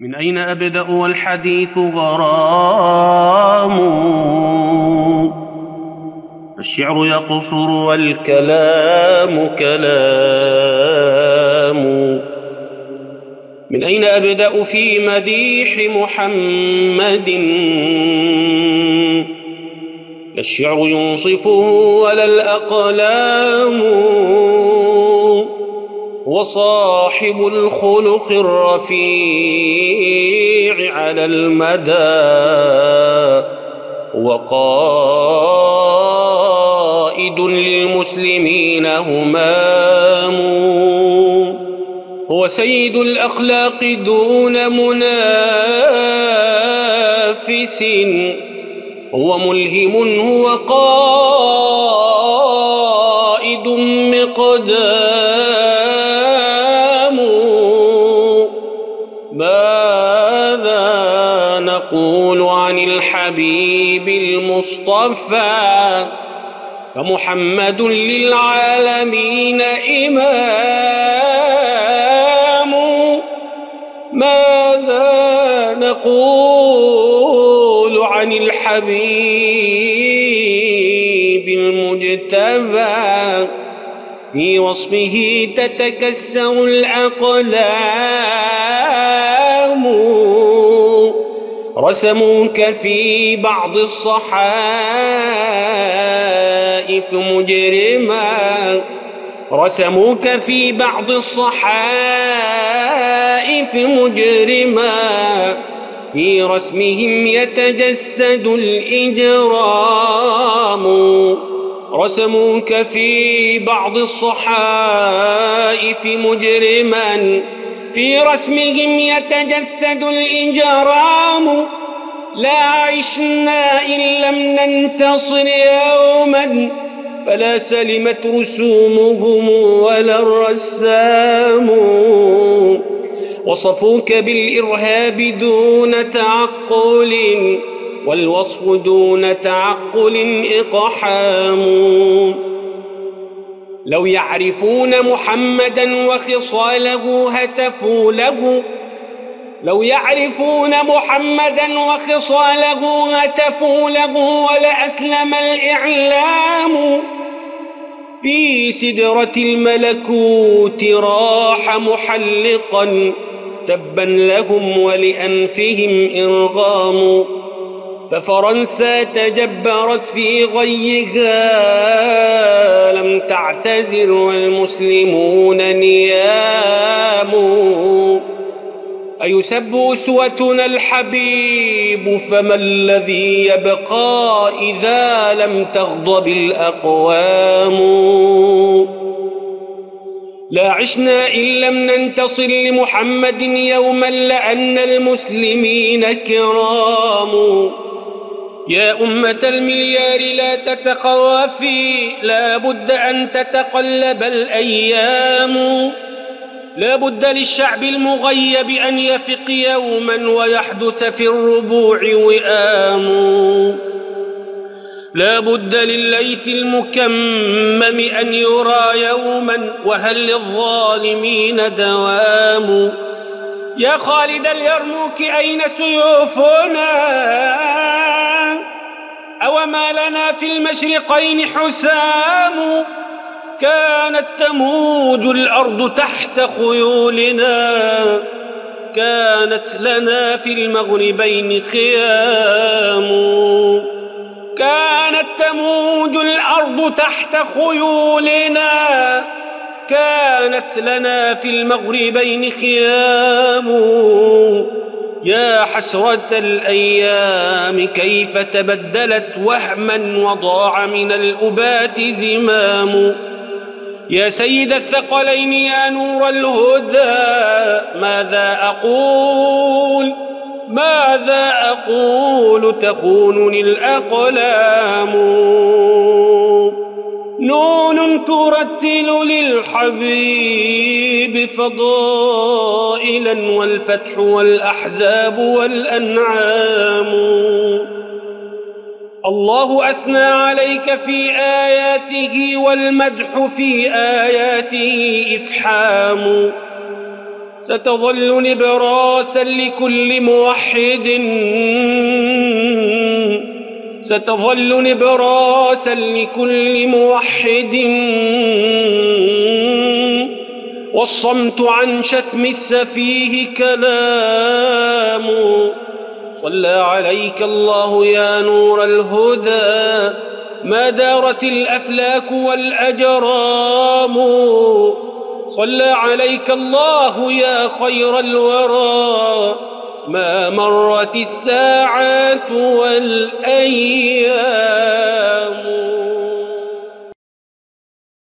من أين أبدأ والحديث غرام؟ الشعر يقصر والكلام كلام. من أين أبدأ في مديح محمد؟ لا الشعر ينصفه ولا الأقلام. وصاحب الخلق الرفيع على المدى وقائد للمسلمين همام. هو سيد الأخلاق دون منافس هو ملهم هو قائد مقدام الحبيب المصطفى فمحمد للعالمين إمام. ماذا نقول عن الحبيب المجتبى؟ في وصفه تتكسر الأقلام. رسموك في بعض الصحائف مجرما. رسموك في بعض الصحائف مجرما. في رسمهم يتجسد الإجرام. رسموك في بعض الصحائف مجرما. في رسمهم يتجسد الإجرام. لا عشنا إن لم ننتصر يوما فلا سلمت رسومهم ولا الرسام. وصفوك بالإرهاب دون تعقل والوصف دون تعقل إقحام. لو يعرفون محمدا وخصاله هتفوا له لو يعرفون محمدا وخصاله هتفوا له ولأسلم الإعلام. في سدرة الملكوت راح محلقا تبا لهم ولأنفهم إرغام. ففرنسا تجبرت في غيها. لم تعتذر والمسلمون نيام. أيسب أسوتنا الحبيب؟ فما الذي يبقى إذا لم تغضب الأقوام؟ لا عشنا إن لم ننتصر لمحمد يوما لأن المسلمين كرام. يا أمة المليار لا تتخوفي لا بد أن تتقلب الأيام. لا بد للشعب المغيب أن يفق يوما ويحدث في الربوع وئام. لا بد للليث المكمم أن يرى يوما وهل للظالمين دوام. يا خالد اليرموك أين سيوفنا؟ أوما لنا في المشرقين حسام كانت تموج الأرض تحت خيولنا كانت لنا في المغربين خيام. كانت تموج الأرض تحت خيولنا كانت لنا في المغربين خيام. يا حسرة الأيام كيف تبدلت وهما وضاع من الأبات زمام. يا سيد الثقلين يا نور الهدى ماذا أقول؟ ماذا أقول؟ تخونني الأقلام. نون ترتل للحبيب فضائلا والفتح والأحزاب والأنعام. الله أثنى عليك في آياته والمدح في آياته إفحام. ستظل نبراسا لكل موحد ستظل نبراسا لكل موحد. والصمت عن شتم السفيه كلام. صلى عليك الله يا نور الهدى. ما دارت الأفلاك والأجرام. صلى عليك الله يا خير الورى. ما مرت الساعات والأيام.